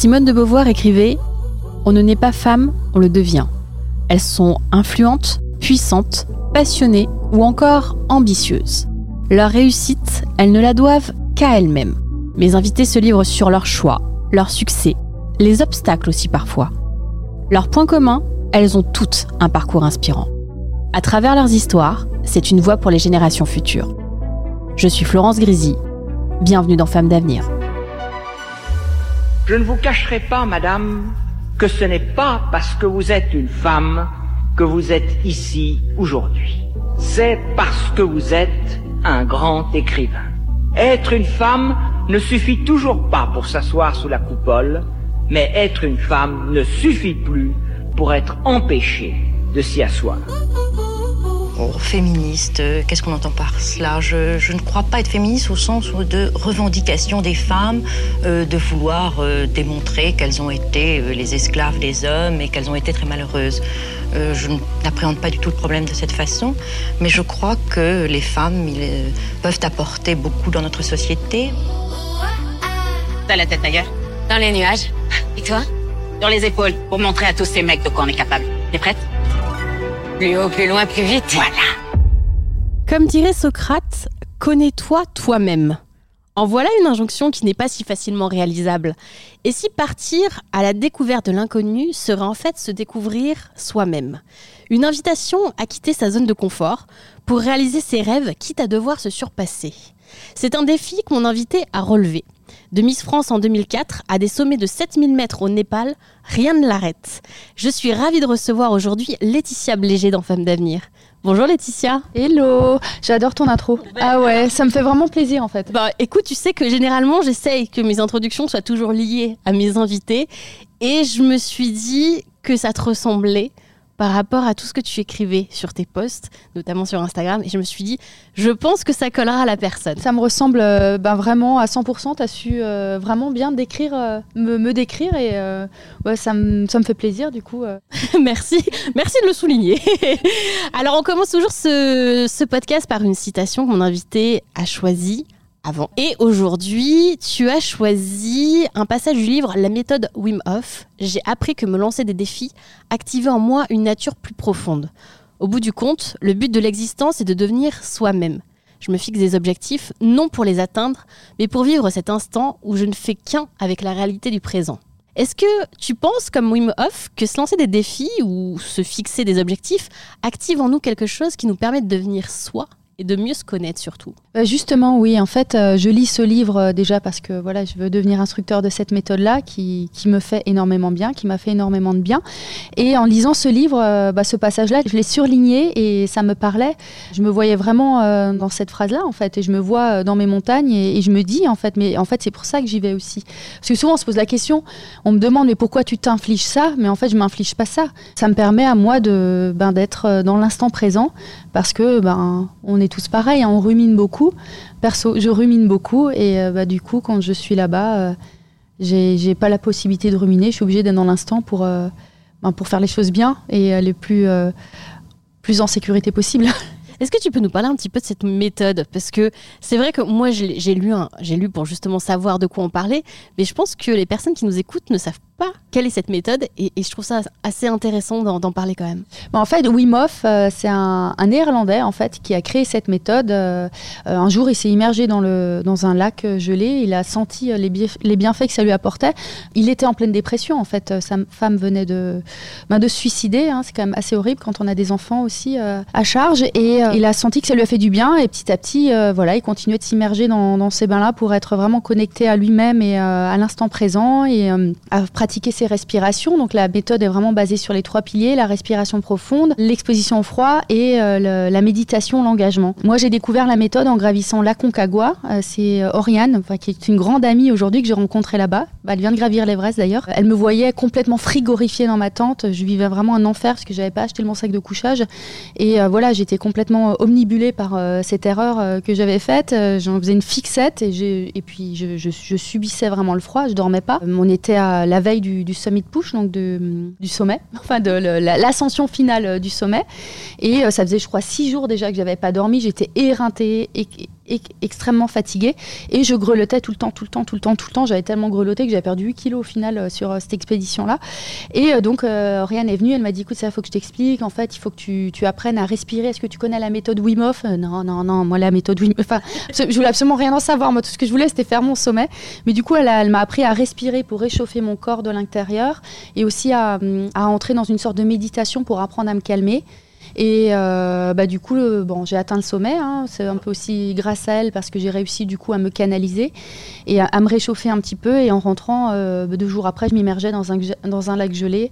Simone de Beauvoir écrivait On ne naît pas femme, on le devient. Elles sont influentes, puissantes, passionnées ou encore ambitieuses. Leur réussite, elles ne la doivent qu'à elles-mêmes. Mes invités se livrent sur leurs choix, leurs succès, les obstacles aussi parfois. Leur point commun, elles ont toutes un parcours inspirant. À travers leurs histoires, c'est une voix pour les générations futures. Je suis Florence Grisy. Bienvenue dans Femmes d'avenir. Je ne vous cacherai pas, madame, que ce n'est pas parce que vous êtes une femme que vous êtes ici aujourd'hui. C'est parce que vous êtes un grand écrivain. Être une femme ne suffit toujours pas pour s'asseoir sous la coupole, mais être une femme ne suffit plus pour être empêchée de s'y asseoir. Oh, féministe, euh, qu'est-ce qu'on entend par cela? Je, je, ne crois pas être féministe au sens de revendication des femmes, euh, de vouloir euh, démontrer qu'elles ont été euh, les esclaves des hommes et qu'elles ont été très malheureuses. Euh, je n'appréhende pas du tout le problème de cette façon, mais je crois que les femmes ils, euh, peuvent apporter beaucoup dans notre société. T'as la tête ailleurs Dans les nuages. Et toi? Dans les épaules, pour montrer à tous ces mecs de quoi on est capable. T'es prête? Plus haut, plus loin, plus vite. Voilà. Comme dirait Socrate, connais-toi toi-même. En voilà une injonction qui n'est pas si facilement réalisable. Et si partir à la découverte de l'inconnu serait en fait se découvrir soi-même? Une invitation à quitter sa zone de confort pour réaliser ses rêves, quitte à devoir se surpasser. C'est un défi que mon invité a relevé. De Miss France en 2004 à des sommets de 7000 mètres au Népal, rien ne l'arrête. Je suis ravie de recevoir aujourd'hui Laetitia Blégé dans Femmes d'avenir. Bonjour Laetitia. Hello, j'adore ton intro. Ah ouais, ça me fait vraiment plaisir en fait. Bah écoute, tu sais que généralement j'essaye que mes introductions soient toujours liées à mes invités et je me suis dit que ça te ressemblait par rapport à tout ce que tu écrivais sur tes posts, notamment sur Instagram. Et je me suis dit, je pense que ça collera à la personne. Ça me ressemble euh, ben, vraiment à 100%. Tu as su euh, vraiment bien décrire, euh, me, me, décrire. Et ouais, ça, me, ça me fait plaisir du coup. Merci. Merci de le souligner. Alors, on commence toujours ce, ce podcast par une citation que mon invité a choisie avant. Et aujourd'hui, tu as choisi un passage du livre La méthode Wim Hof. J'ai appris que me lancer des défis activait en moi une nature plus profonde. Au bout du compte, le but de l'existence est de devenir soi-même. Je me fixe des objectifs non pour les atteindre, mais pour vivre cet instant où je ne fais qu'un avec la réalité du présent. Est-ce que tu penses, comme Wim Hof, que se lancer des défis ou se fixer des objectifs active en nous quelque chose qui nous permet de devenir soi? Et de mieux se connaître surtout Justement, oui. En fait, euh, je lis ce livre euh, déjà parce que voilà, je veux devenir instructeur de cette méthode-là qui, qui, me fait énormément bien, qui m'a fait énormément de bien. Et en lisant ce livre, euh, bah, ce passage-là, je l'ai surligné et ça me parlait. Je me voyais vraiment euh, dans cette phrase-là, en fait, et je me vois dans mes montagnes et, et je me dis, en fait, mais en fait, c'est pour ça que j'y vais aussi. Parce que souvent, on se pose la question, on me demande, mais pourquoi tu t'infliges ça? Mais en fait, je m'inflige pas ça. Ça me permet à moi de ben, d'être dans l'instant présent parce que ben on est tous pareils, hein, on rumine beaucoup. Perso, je rumine beaucoup et euh, bah, du coup, quand je suis là-bas, euh, j'ai pas la possibilité de ruminer. Je suis obligée d'être dans l'instant pour, euh, ben, pour faire les choses bien et les plus, plus en sécurité possible. Est-ce que tu peux nous parler un petit peu de cette méthode? Parce que c'est vrai que moi, j'ai lu, j'ai lu pour justement savoir de quoi on parlait, mais je pense que les personnes qui nous écoutent ne savent quelle est cette méthode et, je trouve ça assez intéressant d'en parler quand même. Bon, en fait, Wim euh, c'est un, néerlandais en fait qui a créé cette méthode. Euh, un jour, il s'est immergé dans, un lac gelé, il a senti les, bienf les, bienfaits que ça lui apportait. Il était en pleine dépression en fait. Sa femme venait de, de se suicider. Hein. C'est quand même assez horrible quand on a des enfants aussi euh, à charge. Et il a senti que ça lui a fait du bien et petit à petit, voilà, il continuait de s'immerger dans, dans, ces bains-là pour être vraiment connecté à lui-même et à l'instant présent et à pratiquer pratiquer ses respirations. Donc la méthode est vraiment basée sur les trois piliers la respiration profonde, l'exposition au froid et la méditation, l'engagement. Moi, j'ai découvert la méthode en gravissant l'Aconcagua. c'est Oriane, qui est une grande amie aujourd'hui que j'ai rencontrée là-bas. Bah, elle vient de gravir l'Everest d'ailleurs. Elle me voyait complètement frigorifiée dans ma tente. Je vivais vraiment un enfer parce que j'avais pas acheté mon sac de couchage. Et voilà, j'étais complètement omnibulée par cette erreur que j'avais faite. J'en faisais une fixette et, et puis je, je, subissais vraiment le froid. Je dormais pas. On était à la veille du, summit push, donc de, du sommet, enfin de l'ascension finale du sommet. Et euh, ça faisait, je crois, six jours déjà que j'avais pas dormi. J'étais éreintée, extrêmement fatiguée et je grelottais tout le temps, tout le temps, tout le temps, tout le temps. J'avais tellement grelotté que j'avais perdu 8 kilos au final euh, sur euh, cette expédition-là. Et euh, donc, Oriane est venue, elle m'a dit écoute, ça, faut que je t'explique. En fait, il faut que tu, tu, apprennes à respirer. Est-ce que tu connais la méthode Wim Hof? Non, non, non, moi, la méthode Wim. Enfin, je voulais absolument rien en savoir. Moi, tout ce que je voulais, c'était faire mon sommet. Mais du coup, elle, elle m'a appris à respirer pour réchauffer mon corps de l'intérieur et aussi à, à entrer dans une sorte de méditation pour apprendre à me calmer. Et euh, bah, du coup, bon, j'ai atteint le sommet. Hein. c'est un peu aussi grâce à elle parce que j'ai réussi du coup à me canaliser et à, me réchauffer un petit peu. Et en rentrant, euh, deux jours après, je m'immergeais dans un, dans un lac gelé.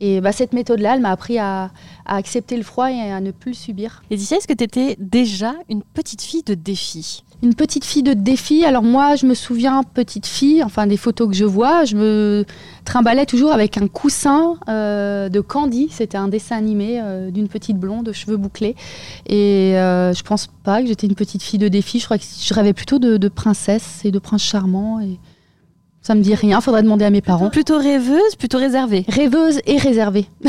Et bah, cette méthode-là, elle m'a appris à, à, accepter le froid et à ne plus le subir. Laetitia, est-ce que tu étais déjà une petite fille de défi? Une petite fille de défi? Alors moi, je me souviens, petite fille, enfin des photos que je vois, je me trimballais toujours avec un coussin euh, de Candy. C'était un dessin animé euh, d'une petite blonde, de cheveux bouclés. Et euh, je pense pas que j'étais une petite fille de défi. Je crois que je rêvais plutôt de, de princesse et de prince charmant. Et ça me dit rien, faudrait demander à mes parents. Plutôt rêveuse, plutôt réservée Rêveuse et réservée.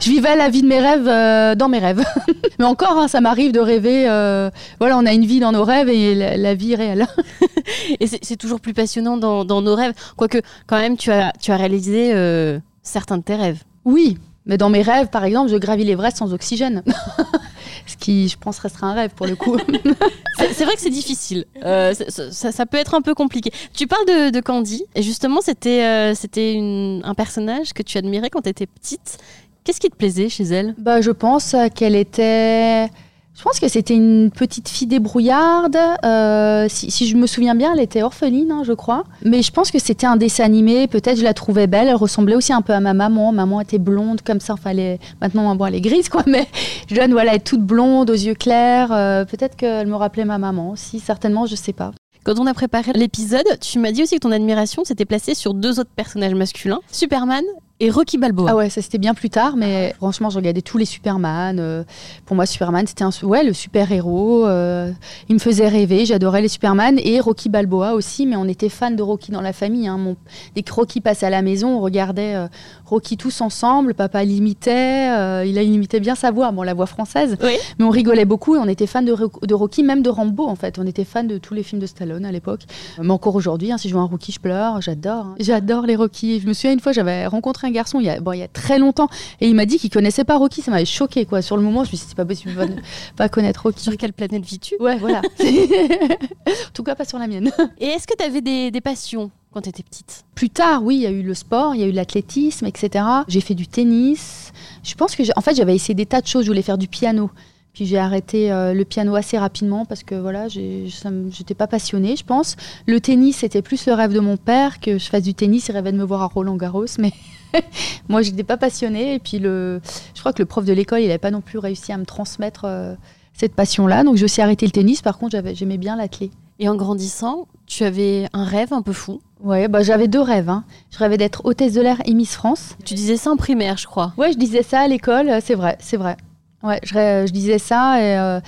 je vivais la vie de mes rêves euh, dans mes rêves. Mais encore, hein, ça m'arrive de rêver. Euh, voilà, on a une vie dans nos rêves et la, vie réelle. et c'est toujours plus passionnant dans, nos rêves. Quoique, quand même, tu as, tu as réalisé euh, certains de tes rêves. Oui, mais dans mes rêves, par exemple, je gravis l'Everest sans oxygène. Ce qui, je pense, restera un rêve pour le coup. c'est vrai que c'est difficile. Euh, ça, peut être un peu compliqué. Tu parles de, Candy. Et justement, c'était euh, c'était un personnage que tu admirais quand tu étais petite. Qu'est-ce qui te plaisait chez elle? Bah, Je pense qu'elle était je pense que c'était une petite fille débrouillarde. Euh, si, je me souviens bien, elle était orpheline, hein, je crois. Mais je pense que c'était un dessin animé. Peut-être je la trouvais belle. Elle ressemblait aussi un peu à ma maman. Maman était blonde comme ça. Enfin, maintenant, bon, elle est grise, quoi. Mais jeune, voilà, elle est toute blonde, aux yeux clairs. Euh, peut-être qu'elle me rappelait ma maman aussi. Certainement, je sais pas. Quand on a préparé l'épisode, tu m'as dit aussi que ton admiration s'était placée sur deux autres personnages masculins, Superman et Rocky Balboa. Ah ouais, ça c'était bien plus tard, mais franchement, je regardais tous les Superman. Euh, pour moi, Superman, c'était un, ouais, le super-héros. Euh, il me faisait rêver, j'adorais les Superman et Rocky Balboa aussi, mais on était fans de Rocky dans la famille. Hein. Dès que Rocky passait à la maison, on regardait euh, Rocky tous ensemble. Papa l'imitait, il a imitait bien sa voix, bon, la voix française, mais on rigolait beaucoup et on était fans de, de, Rocky, même de Rambo en fait. On était fans de tous les films de Stallone à l'époque. Mais encore aujourd'hui, hein, si je vois un Rocky, je pleure, j'adore. Hein. J'adore les Rocky. Je me souviens une fois, j'avais rencontré un garçon il y a, bon, il y a très longtemps et il m'a dit qu'il connaissait pas Rocky. Ça m'avait choqué quoi. Sur le moment, je me suis dit c'est pas possible de pas connaître Rocky. Sur quelle planète vis-tu? Ouais, voilà. en tout cas, pas sur la mienne. Et est-ce que tu avais des, des passions? Quand tu étais petite Plus tard, oui, il y a eu le sport, il y a eu l'athlétisme, etc. J'ai fait du tennis. Je pense que, en fait, j'avais essayé des tas de choses. Je voulais faire du piano. Puis j'ai arrêté euh, le piano assez rapidement parce que voilà, j'étais pas passionnée, je pense. Le tennis, c'était plus le rêve de mon père que je fasse du tennis. Il rêvait de me voir à Roland Garros, mais moi, j'étais pas passionnée. Et puis, le, je crois que le prof de l'école, il n'avait pas non plus réussi à me transmettre euh, cette passion-là. Donc, j'ai aussi arrêté le tennis. Par contre, j'aimais bien la clé. Et en grandissant, tu avais un rêve un peu fou Ouais, bah j'avais deux rêves. Hein. Je rêvais d'être hôtesse de l'air et Miss France. Tu disais ça en primaire, je crois. Ouais, je disais ça à l'école, c'est vrai, c'est vrai. Ouais, je, je, disais ça et euh,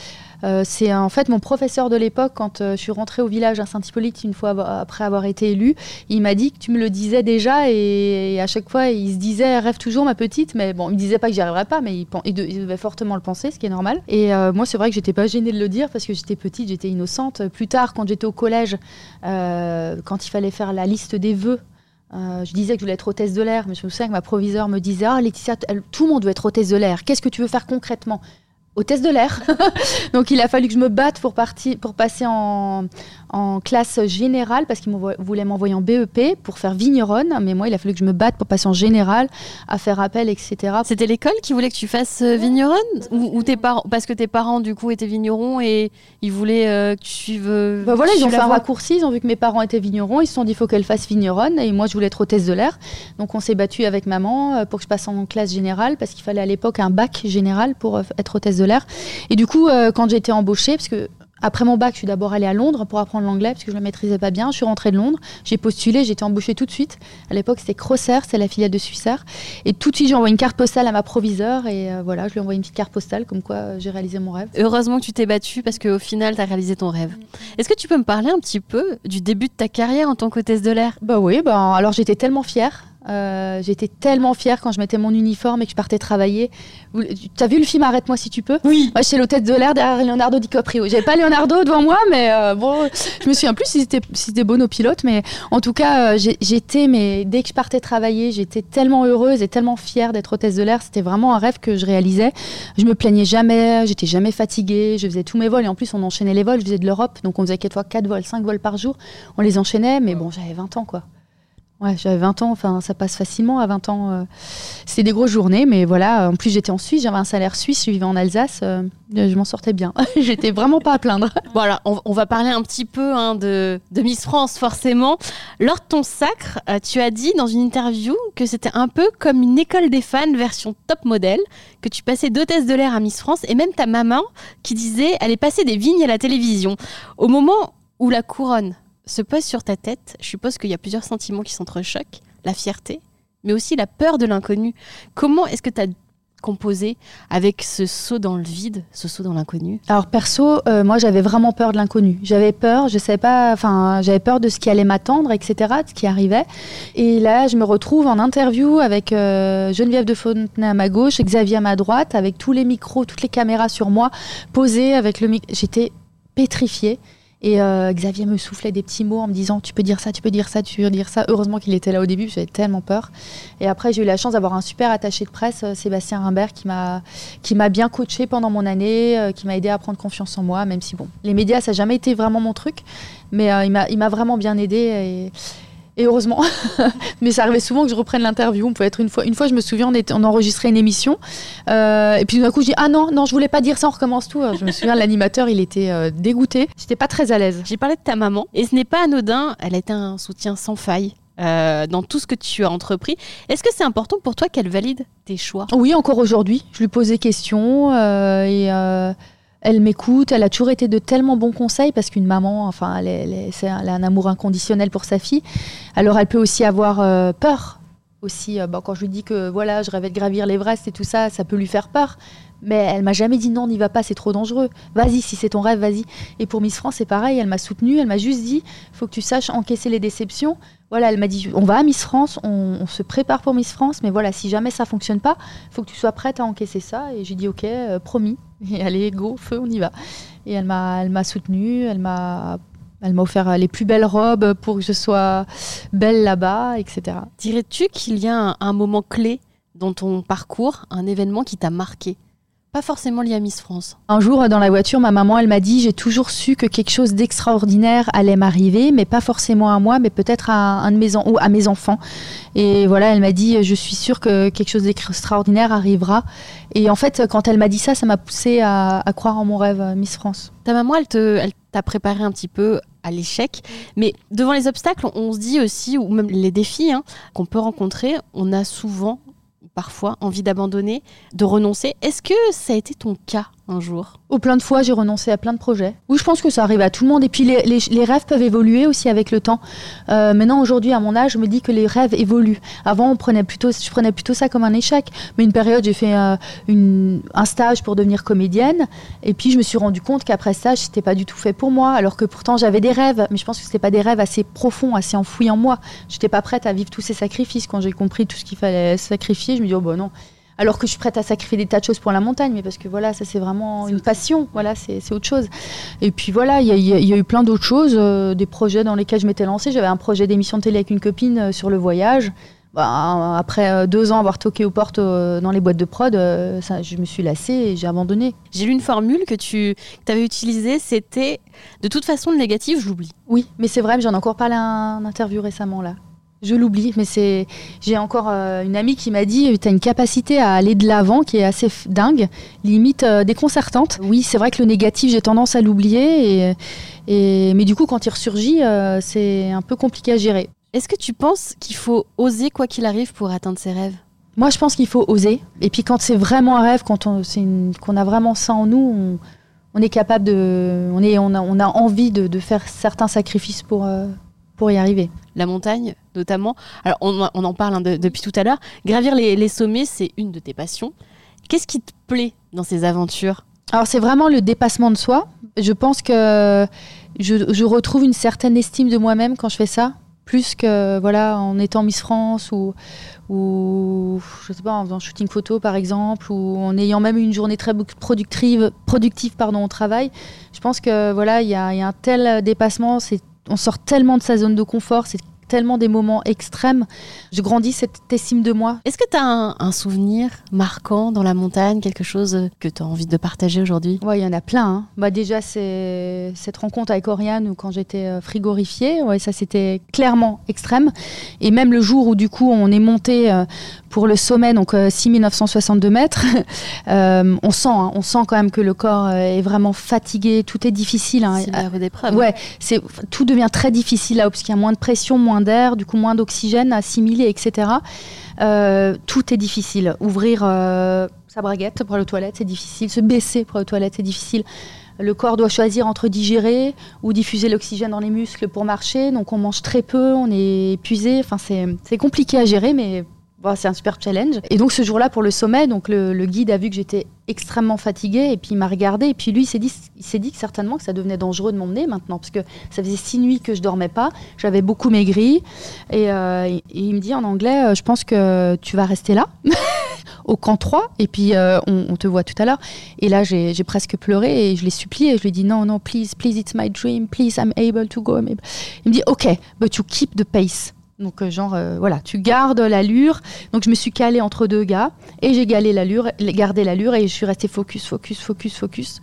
euh, c'est en fait mon professeur de l'époque quand euh, je suis rentrée au village à Saint-Hippolyte une fois après avoir été élue. Il m'a dit que tu me le disais déjà et, à chaque fois il se disait rêve toujours ma petite, mais bon il me disait pas que j'y arriverais pas, mais il, devait fortement le penser, ce qui est normal. Et moi c'est vrai que j'étais pas gênée de le dire parce que j'étais petite, j'étais innocente. Plus tard quand j'étais au collège, quand il fallait faire la liste des vœux je disais que je voulais être hôtesse de l'air, mais je me souviens que ma proviseure me disait Ah, Laetitia, tout le monde veut être hôtesse de l'air. Qu'est-ce que tu veux faire concrètement? Hôtesse de l'air. Donc il a fallu que je me batte pour, partir, pour passer en, en classe générale parce qu'il voulait m'envoyer en BEP pour faire vigneronne. Mais moi, il a fallu que je me batte pour passer en générale, à faire appel, etc. C'était l'école qui voulait que tu fasses euh, vigneronne ou, tes parents Parce que tes parents, du coup, étaient vignerons et ils voulaient euh, que tu suives. Euh, bah voilà, ils ont fait un raccourci. Ils ont vu que mes parents étaient vignerons. Ils se sont dit, il faut qu'elle fasse vigneronne. Et moi, je voulais être hôtesse de l'air. Donc on s'est battu avec maman pour que je passe en classe générale parce qu'il fallait à l'époque un bac général pour être hôtesse de l'air. Et du coup, euh, quand j'ai été embauchée, parce que après mon bac, je suis d'abord allée à Londres pour apprendre l'anglais parce que je ne le maîtrisais pas bien. Je suis rentrée de Londres, j'ai postulé, j'ai été embauchée tout de suite. À l'époque, c'était Crosser, c'est la filiale de Suissair. Et tout de suite, j'ai envoyé une carte postale à ma proviseure et euh, voilà, je lui ai envoyé une petite carte postale comme quoi euh, j'ai réalisé mon rêve. Heureusement que tu t'es battue parce qu'au final, tu as réalisé ton rêve. Est-ce que tu peux me parler un petit peu du début de ta carrière en tant qu'hôtesse de l'air? Bah oui, bah, alors j'étais tellement fière. Euh, j'étais tellement fière quand je mettais mon uniforme et que je partais travailler. Tu as vu le film Arrête-moi si tu peux? Oui. Moi, j'étais l'hôtesse de l'air derrière Leonardo DiCaprio. J'avais pas Leonardo devant moi, mais euh, bon, je me souviens plus si c'était si beau nos pilotes, mais en tout cas, euh, j'étais, mais dès que je partais travailler, j'étais tellement heureuse et tellement fière d'être hôtesse de l'air. C'était vraiment un rêve que je réalisais. Je me plaignais jamais, j'étais jamais fatiguée, je faisais tous mes vols et en plus, on enchaînait les vols. Je faisais de l'Europe, donc on faisait quatre fois 4 vols, 5 vols par jour. On les enchaînait, mais bon, j'avais 20 ans quoi. Ouais, j'avais 20 ans, enfin ça passe facilement à 20 ans. Euh. C'était des grosses journées, mais voilà, en plus j'étais en Suisse, j'avais un salaire suisse, je vivais en Alsace, euh, je m'en sortais bien. j'étais vraiment pas à plaindre. Voilà, on, va parler un petit peu hein, de, Miss France forcément. Lors de ton sacre, euh, tu as dit dans une interview que c'était un peu comme une école des fans version top modèle, que tu passais d'hôtesse de l'air à Miss France, et même ta maman qui disait elle est passée des vignes à la télévision. Au moment où la couronne se pose sur ta tête, je suppose qu'il y a plusieurs sentiments qui s'entrechoquent. La fierté, mais aussi la peur de l'inconnu. Comment est-ce que tu as composé avec ce saut dans le vide, ce saut dans l'inconnu? Alors perso, euh, moi j'avais vraiment peur de l'inconnu. J'avais peur, je sais pas, enfin j'avais peur de ce qui allait m'attendre, etc., de ce qui arrivait. Et là, je me retrouve en interview avec euh, Geneviève de Fontenay à ma gauche, Xavier à ma droite, avec tous les micros, toutes les caméras sur moi, posées avec le micro. J'étais pétrifiée. Et euh, Xavier me soufflait des petits mots en me disant Tu peux dire ça, tu peux dire ça, tu peux dire ça. Heureusement qu'il était là au début, j'avais tellement peur. Et après, j'ai eu la chance d'avoir un super attaché de presse, euh, Sébastien Rimbert, qui m'a, bien coaché pendant mon année, euh, qui m'a aidé à prendre confiance en moi, même si, bon, les médias, ça n'a jamais été vraiment mon truc. Mais il, m'a, vraiment bien aidé. Et heureusement. Mais ça arrivait souvent que je reprenne l'interview. On peut être une fois. Une fois, je me souviens, on, on enregistrait une émission. Euh, et puis d'un coup, je dis Ah non, non, je voulais pas dire ça, on recommence tout. Je me souviens, l'animateur, il était euh, dégoûté. J'étais pas très à l'aise. J'ai parlé de ta maman. Et ce n'est pas anodin. Elle a été un soutien sans faille. Euh, dans tout ce que tu as entrepris. Est-ce que c'est important pour toi qu'elle valide tes choix? Oui, encore aujourd'hui. Je lui pose des questions et elle m'écoute, elle a toujours été de tellement bons conseils parce qu'une maman, enfin, elle, a un amour inconditionnel pour sa fille. Alors elle peut aussi avoir euh, peur. Aussi, euh, quand je lui dis que voilà, je rêvais de gravir l'Everest et tout ça, ça peut lui faire peur. Mais elle m'a jamais dit non, n'y va pas, c'est trop dangereux. Vas-y, si c'est ton rêve, vas-y. Et pour Miss France, c'est pareil, elle m'a soutenue, elle m'a juste dit, faut que tu saches encaisser les déceptions. Voilà, elle m'a dit, on va à Miss France, on, se prépare pour Miss France, mais voilà, si jamais ça fonctionne pas, faut que tu sois prête à encaisser ça. Et j'ai dit, ok, euh, promis. Et allez, go, feu, on y va. Et elle m'a, elle m'a soutenue, elle m'a elle m'a offert les plus belles robes pour que je sois belle là-bas, etc. Dirais-tu qu'il y a un, moment clé dans ton parcours, un événement qui t'a marqué? Pas forcément lié à Miss France. Un jour, dans la voiture, ma maman, elle m'a dit J'ai toujours su que quelque chose d'extraordinaire allait m'arriver, mais pas forcément à moi, mais peut-être à un de mes ou à mes enfants. Et voilà, elle m'a dit Je suis sûre que quelque chose d'extraordinaire arrivera. Et en fait, quand elle m'a dit ça, ça m'a poussé à, croire en mon rêve euh, Miss France. Ta maman, elle te, elle t'a préparé un petit peu à l'échec. Mais devant les obstacles, on se dit aussi, ou même les défis hein, qu'on peut rencontrer, on a souvent parfois envie d'abandonner, de renoncer. Est-ce que ça a été ton cas un jour Au plein de fois, j'ai renoncé à plein de projets. Oui, je pense que ça arrive à tout le monde. Et puis, les, rêves peuvent évoluer aussi avec le temps. Euh, maintenant, aujourd'hui, à mon âge, je me dis que les rêves évoluent. Avant, on prenait plutôt, je prenais plutôt ça comme un échec. Mais une période, j'ai fait euh, un stage pour devenir comédienne. Et puis, je me suis rendu compte qu'après ça, n'était pas du tout fait pour moi. Alors que pourtant, j'avais des rêves. Mais je pense que ce pas des rêves assez profonds, assez enfouis en moi. Je n'étais pas prête à vivre tous ces sacrifices. Quand j'ai compris tout ce qu'il fallait sacrifier, je me dis, oh bon, non alors que je suis prête à sacrifier des tas de choses pour la montagne, mais parce que voilà, ça c'est vraiment une passion, voilà, c'est autre chose. Et puis voilà, il y, a eu plein d'autres choses, euh, des projets dans lesquels je m'étais lancée. J'avais un projet d'émission de télé avec une copine euh, sur le voyage. bah, après euh, deux ans avoir toqué aux portes dans les boîtes de prod, ça, je me suis lassée et j'ai abandonné. J'ai lu une formule que tu avais utilisée, c'était de toute façon le négatif, j'oublie. Oui, mais c'est vrai, j'en ai encore parlé à un interview récemment là. Je l'oublie, mais c'est. J'ai encore une amie qui m'a dit tu as une capacité à aller de l'avant qui est assez dingue, limite déconcertante. Oui, c'est vrai que le négatif, j'ai tendance à l'oublier, et, et, mais du coup, quand il ressurgit, c'est un peu compliqué à gérer. Est-ce que tu penses qu'il faut oser quoi qu'il arrive pour atteindre ses rêves? Moi, je pense qu'il faut oser. Et puis quand c'est vraiment un rêve, quand on, a vraiment ça en nous, on, est capable de, on, est, on, a, on a envie de, faire certains sacrifices pour, euh, pour y arriver. La montagne, notamment. Alors, on, en parle hein, depuis tout à l'heure. Gravir les, sommets, c'est une de tes passions. Qu'est-ce qui te plaît dans ces aventures? Alors, c'est vraiment le dépassement de soi. Je pense que je, je retrouve une certaine estime de moi-même quand je fais ça plus que voilà en étant Miss France ou ou je sais pas en faisant shooting photo par exemple ou en ayant même une journée très productive productive pardon au travail je pense que voilà il y, y, a un tel dépassement c'est on sort tellement de sa zone de confort c'est tellement des moments extrêmes. Je grandis cette estime de moi. Est-ce que tu as un, souvenir marquant dans la montagne, quelque chose que tu as envie de partager aujourd'hui? Oui, il y en a plein. Hein. Bah, déjà, c'est cette rencontre avec Oriane quand j'étais euh, frigorifiée. Ouais, ça, c'était clairement extrême. Et même le jour où, du coup, on est monté euh, pour le sommet, donc 6962 euh, mètres, on sent, hein, on sent quand même que le corps est vraiment fatigué, tout est difficile. Hein. C'est la d'épreuve. Ouais, tout devient très difficile là, parce qu'il y a moins de pression, moins d'air, du coup moins d'oxygène assimiler, etc. Euh, tout est difficile. Ouvrir euh, sa braguette pour aller aux toilettes, c'est difficile. Se baisser pour aller aux toilettes, c'est difficile. Le corps doit choisir entre digérer ou diffuser l'oxygène dans les muscles pour marcher. Donc on mange très peu, on est épuisé. Enfin, c'est compliqué à gérer, mais c'est un super challenge. Et donc ce jour-là, pour le sommet, donc le, guide a vu que j'étais extrêmement fatiguée et puis il m'a regardé et puis lui il s'est dit, dit que certainement que ça devenait dangereux de m'emmener maintenant parce que ça faisait six nuits que je dormais pas, j'avais beaucoup maigri. Et, euh, il me dit en anglais, euh, je pense que tu vas rester là. au camp 3 et puis euh, on, te voit tout à l'heure. Et là j'ai, presque pleuré et je l'ai supplié. Et je lui ai dit non non please please it's my dream. Please I'm able to go il me dit ok but you keep the pace donc, euh, genre, euh, voilà, tu gardes l'allure. Donc, je me suis calée entre deux gars et j'ai gardé l'allure, gardé l'allure et je suis restée focus, focus, focus, focus.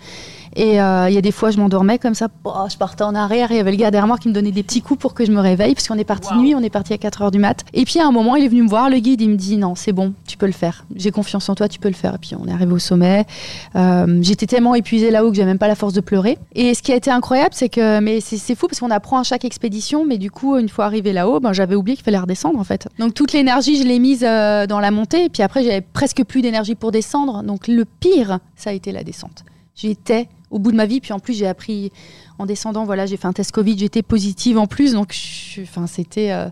Et euh, il y a des fois, je m'endormais comme ça, oh, je partais en arrière, il y avait le gars derrière moi qui me donnait des petits coups pour que je me réveille, parce qu'on est parti nuit, on est parti à 4 heures du mat. Et puis à un moment, il est venu me voir, le guide, il me dit non, c'est bon, tu peux le faire, j'ai confiance en toi, tu peux le faire. Et puis on est arrivé au sommet. Euh, j'étais tellement épuisée là-haut que j'avais même pas la force de pleurer. Et ce qui a été incroyable, c'est que, mais c'est fou parce qu'on apprend à chaque expédition, mais du coup, une fois arrivé là-haut, ben, j'avais oublié qu'il fallait redescendre en fait. Donc toute l'énergie, je l'ai mise euh, dans la montée, et puis après, j'avais presque plus d'énergie pour descendre. Donc le pire, ça a été la descente. J'étais au bout de ma vie. Puis en plus, j'ai appris en descendant, voilà, j'ai fait un test Covid, j'étais positive en plus, donc c'était euh,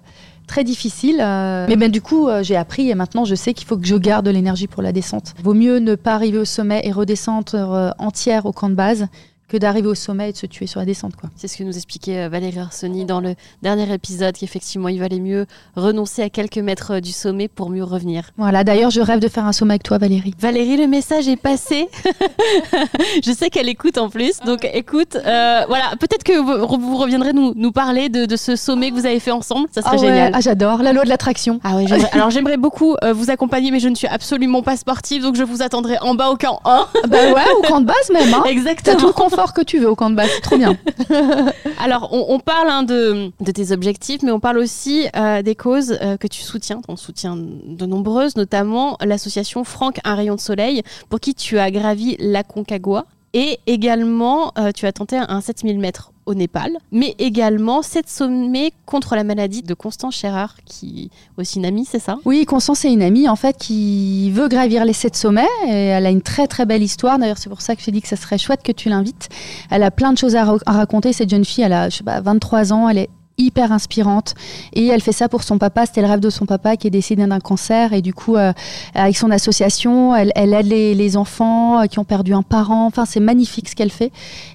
très difficile. Euh. mais ben, du coup, euh, j'ai appris et maintenant, je sais qu'il faut que je garde de l'énergie pour la descente. Vaut mieux ne pas arriver au sommet et redescendre entière au camp de base que d'arriver au sommet et de se tuer sur la descente. Quoi. C'est ce que nous expliquait euh, Valérie Arsoni dans le dernier épisode, qu'effectivement, il valait mieux renoncer à quelques mètres euh, du sommet pour mieux revenir. Voilà, d'ailleurs, je rêve de faire un sommet avec toi, Valérie. Valérie, le message est passé. je sais qu'elle écoute en plus, donc écoute, euh, voilà, peut-être que vous, reviendrez nous, nous parler de, ce sommet que vous avez fait ensemble, ça serait ah génial. Ah, j'adore, la loi de l'attraction. Ah ouais, alors j'aimerais beaucoup vous accompagner, mais je ne suis absolument pas sportive, donc je vous attendrai en bas au camp 1. bah ouais, au camp de base même. Hein. Exactement. T'as tout le confort que tu veux au camp de base, trop bien. Alors, on, parle hein, de, tes objectifs, mais on parle aussi euh, des causes euh, que tu soutiens. On soutient de nombreuses, notamment l'association Franck Un rayon de soleil, pour qui tu as gravi la Concagua. Et également, euh, tu as tenté un 7000 mètres au Népal, mais également cette sommets contre la maladie de Constance Scherer, qui aussi une amie, c'est ça? Oui, Constance est une amie en fait qui veut gravir les sept sommets. Et elle a une très très belle histoire. D'ailleurs, c'est pour ça que je dit que ça serait chouette que tu l'invites. Elle a plein de choses à, raconter. Cette jeune fille, elle a je sais pas, 23 ans, elle est hyper inspirante. Et elle fait ça pour son papa. C'était le rêve de son papa qui est décédé d'un cancer. Et du coup, euh, avec son association, elle, aide les, enfants euh, qui ont perdu un parent. Enfin, c'est magnifique ce qu'elle fait.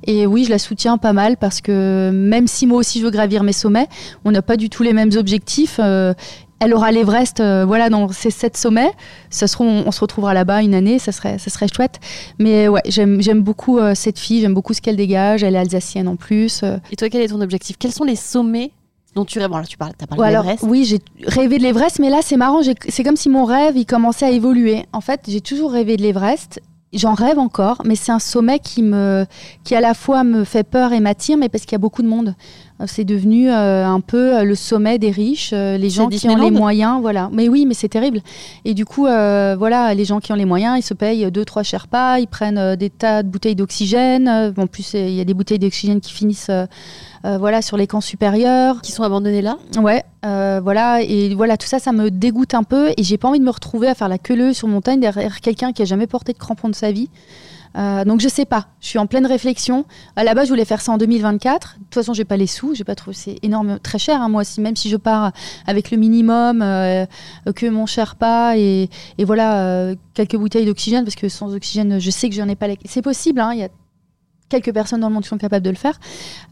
Et oui, je la soutiens pas mal parce que même si moi aussi je veux gravir mes sommets, on n'a pas du tout les mêmes objectifs. Euh, elle aura l'Everest, voilà, dans ces sept sommets. Ça seront, on se retrouvera là-bas une année, ça serait, ça serait chouette. Mais ouais, j'aime, beaucoup cette fille, j'aime beaucoup ce qu'elle dégage. Elle est alsacienne en plus. Et toi, quel est ton objectif? Quels sont les sommets dont tu rêves? Bon, là, tu parles, as parlé de alors, l'Everest. oui, j'ai rêvé de l'Everest, mais là, c'est marrant. C'est comme si mon rêve, il commençait à évoluer. En fait, j'ai toujours rêvé de l'Everest. J'en rêve encore, mais c'est un sommet qui me, qui à la fois me fait peur et m'attire, mais parce qu'il y a beaucoup de monde. C'est devenu euh, un peu euh, le sommet des riches, euh, les gens qui ont les moyens, voilà. Mais oui, mais c'est terrible. Et du coup, euh, voilà, les gens qui ont les moyens, ils se payent deux, trois Sherpas, ils prennent des tas de bouteilles d'oxygène. En plus, il y a des bouteilles d'oxygène qui finissent, voilà, sur les camps supérieurs. Qui sont abandonnés là? Ouais, voilà, et voilà, tout ça, ça me dégoûte un peu, et j'ai pas envie de me retrouver à faire la queue sur montagne derrière quelqu'un qui a jamais porté de crampons de sa vie. Euh, donc je sais pas, je suis en pleine réflexion. À la base, je voulais faire ça en 2024. De toute façon, j'ai pas les sous, j'ai pas trouvé c'est énorme, très cher. hein, moi, si même si je pars avec le minimum euh, que mon cher pas et, et voilà euh, quelques bouteilles d'oxygène parce que sans oxygène, je sais que j'en ai pas. les- C'est possible, hein, il y a quelques personnes dans le monde qui sont capables de le faire.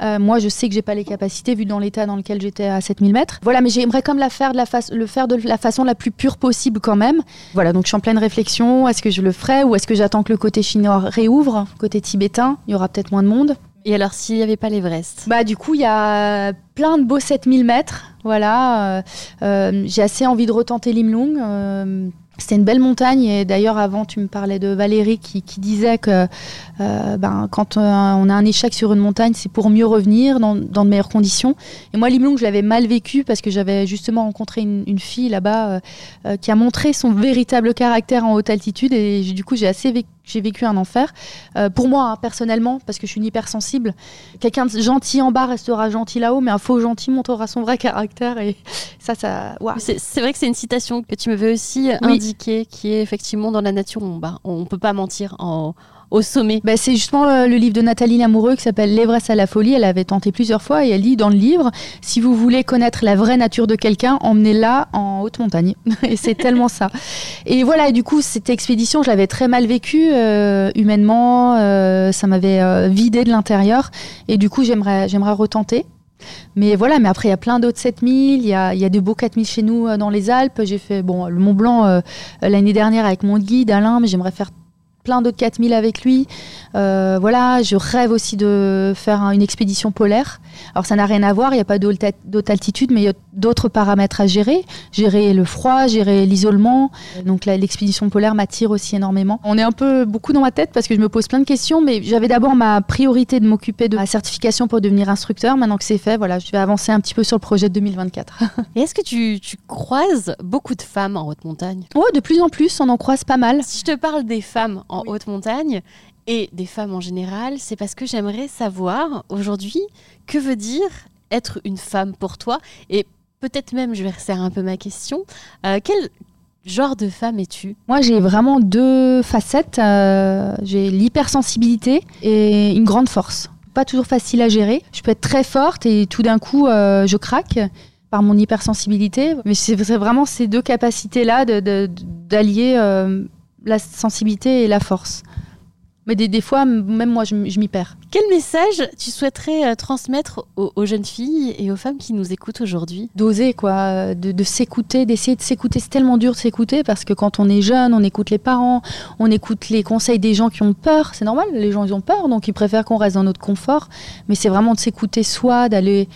Euh, moi, je sais que j'ai pas les capacités vu dans l'état dans lequel j'étais à 7000 mètres. Voilà, mais j'aimerais comme la faire de la le faire de la façon la plus pure possible quand même. Voilà, donc je suis en pleine réflexion. Est-ce que je le ferai ou est-ce que j'attends que le côté chinois réouvre, côté tibétain? Il y aura peut-être moins de monde. Et alors, s'il n'y avait pas l'Everest? Bah du coup, il y a plein de beaux 7000 mètres. Voilà, euh, euh, j'ai assez envie de retenter Limlung. C'était une belle montagne et d'ailleurs avant tu me parlais de Valérie qui, disait que euh, ben, quand euh, on a un échec sur une montagne c'est pour mieux revenir dans, de meilleures conditions. Et moi Limlung je l'avais mal vécu parce que j'avais justement rencontré une, fille là-bas euh, qui a montré son véritable caractère en haute altitude et du coup j'ai assez vécu, j'ai vécu un enfer Euh, pour moi hein, personnellement parce que je suis une hypersensible quelqu'un de gentil en bas restera gentil là-haut, mais un faux gentil montrera son vrai caractère. Et ça, ça. waouh. C'est vrai que c'est une citation que tu m'avais aussi Oui. indiquée, qui est effectivement dans la nature, on bah, on peut pas mentir en, au sommet. Bah, c'est justement euh, le livre de Nathalie Lamoureux qui s'appelle L'Everest à la folie. Elle avait tenté plusieurs fois et elle dit dans le livre si vous voulez connaître la vraie nature de quelqu'un, emmenez-la en haute montagne. et c'est tellement ça. Et voilà, et du coup, cette expédition, je l'avais très mal vécue euh, humainement. euh, ça m'avait vidé de l'intérieur. Et du coup, j'aimerais, retenter. Mais voilà, mais après, il y a plein d'autres 7000. Il y a, y a des beaux 4000 chez nous dans les Alpes. J'ai fait bon, le Mont Blanc l'année dernière avec mon guide Alain, mais j'aimerais faire plein d'autres 4000 avec lui. Euh, voilà, je rêve aussi de faire un- une expédition polaire. Alors ça n'a rien à voir, il n'y a pas d'haute altitude, mais il y a d'autres paramètres à gérer. Gérer le froid, gérer l'isolement. Donc l'expédition polaire m'attire aussi énormément. On est un peu beaucoup dans ma tête parce que je me pose plein de questions, mais j'avais d'abord ma priorité de m'occuper de ma certification pour devenir instructeur. Maintenant que c'est fait, voilà, je vais avancer un petit peu sur le projet de 2024. Et est-ce que tu, tu croises beaucoup de femmes en haute montagne oh, de plus en plus, on en croise pas mal. Si je te parle des femmes en haute montagne et des femmes en général, c'est parce que j'aimerais savoir aujourd'hui que veut dire être une femme pour toi? Et peut-être même, je vais resserrer un peu ma question, euh, quel genre de femme es-tu? Moi, j'ai vraiment deux facettes. Euh, j'ai l'hypersensibilité et une grande force. Pas toujours facile à gérer. Je peux être très forte et tout d'un coup, euh, je craque par mon hypersensibilité. Mais c'est vraiment ces deux capacités-là d'allier la sensibilité et la force. Mais des, des fois, même moi, je, m'y perds. Quel message tu souhaiterais euh, transmettre aux, aux jeunes filles et aux femmes qui nous écoutent aujourd'hui? D'oser, quoi, euh, de, de s'écouter, d'essayer de s'écouter. C'est tellement dur de s'écouter parce que quand on est jeune, on écoute les parents, on écoute les conseils des gens qui ont peur. C'est normal, les gens, ils ont peur, donc ils préfèrent qu'on reste dans notre confort. Mais c'est vraiment de s'écouter soi, d'aller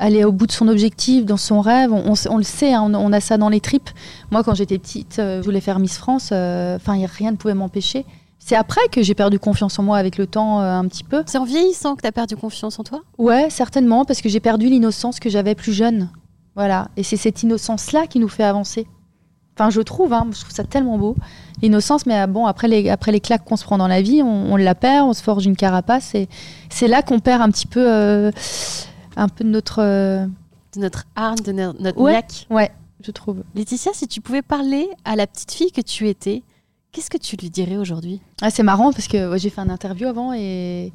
aller au bout de son objectif, dans son rêve. On, on s- on le sait, hein, on, on a ça dans les tripes. Moi, quand j'étais petite, euh, je voulais faire Miss France. euh, Enfin, rien ne pouvait m'empêcher. C'est après que j'ai perdu confiance en moi avec le temps euh, un petit peu. C'est en vieillissant que tu as perdu confiance en toi? Ouais, certainement, parce que j'ai perdu l'innocence que j'avais plus jeune. Voilà. Et c'est cette innocence-là qui nous fait avancer. Enfin, je trouve, hein, je trouve ça tellement beau. L'innocence, mais ah, bon, après les, après les claques qu'on se prend dans la vie, on, on la perd, on se forge une carapace. Et c'est là qu'on perd un petit peu, euh, un peu de notre. euh, de notre âme, de no- notre Ouais. niaque ouais, je trouve. Laetitia, si tu pouvais parler à la petite fille que tu étais, qu'est-ce que tu lui dirais aujourd'hui? Ah, c'est marrant parce que ouais, j'ai fait un interview avant et,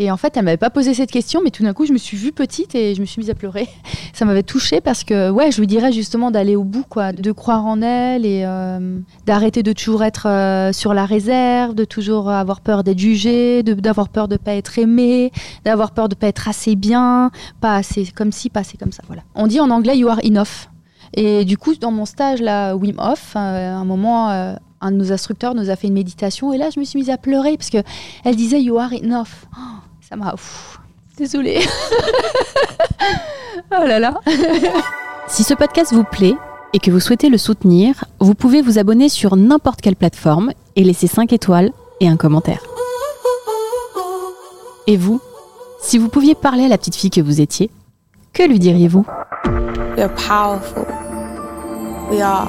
et en fait, elle m'avait pas posé cette question, mais tout d'un coup, je me suis vue petite et je me suis mise à pleurer. Ça m'avait touchée parce que, ouais, je lui dirais justement d'aller au bout, quoi, de croire en elle et euh, d'arrêter de toujours être euh, sur la réserve, de toujours avoir peur d'être jugée, d'avoir peur de pas être aimée, d'avoir peur de pas être assez bien, pas assez comme ci, pas assez comme ça. Voilà. On dit en anglais you are enough. Et du coup, dans mon stage là, Wim Hof, euh, à un moment, un de nos instructeurs nous a fait une méditation et là, je me suis mise à pleurer parce que elle disait You are enough. Oh, ça m'a. ouf, Désolée. Oh là là. Si ce podcast vous plaît et que vous souhaitez le soutenir, vous pouvez vous abonner sur n'importe quelle plateforme et laisser 5 étoiles et un commentaire. Et vous, si vous pouviez parler à la petite fille que vous étiez, que lui diriez-vous? We are powerful. We are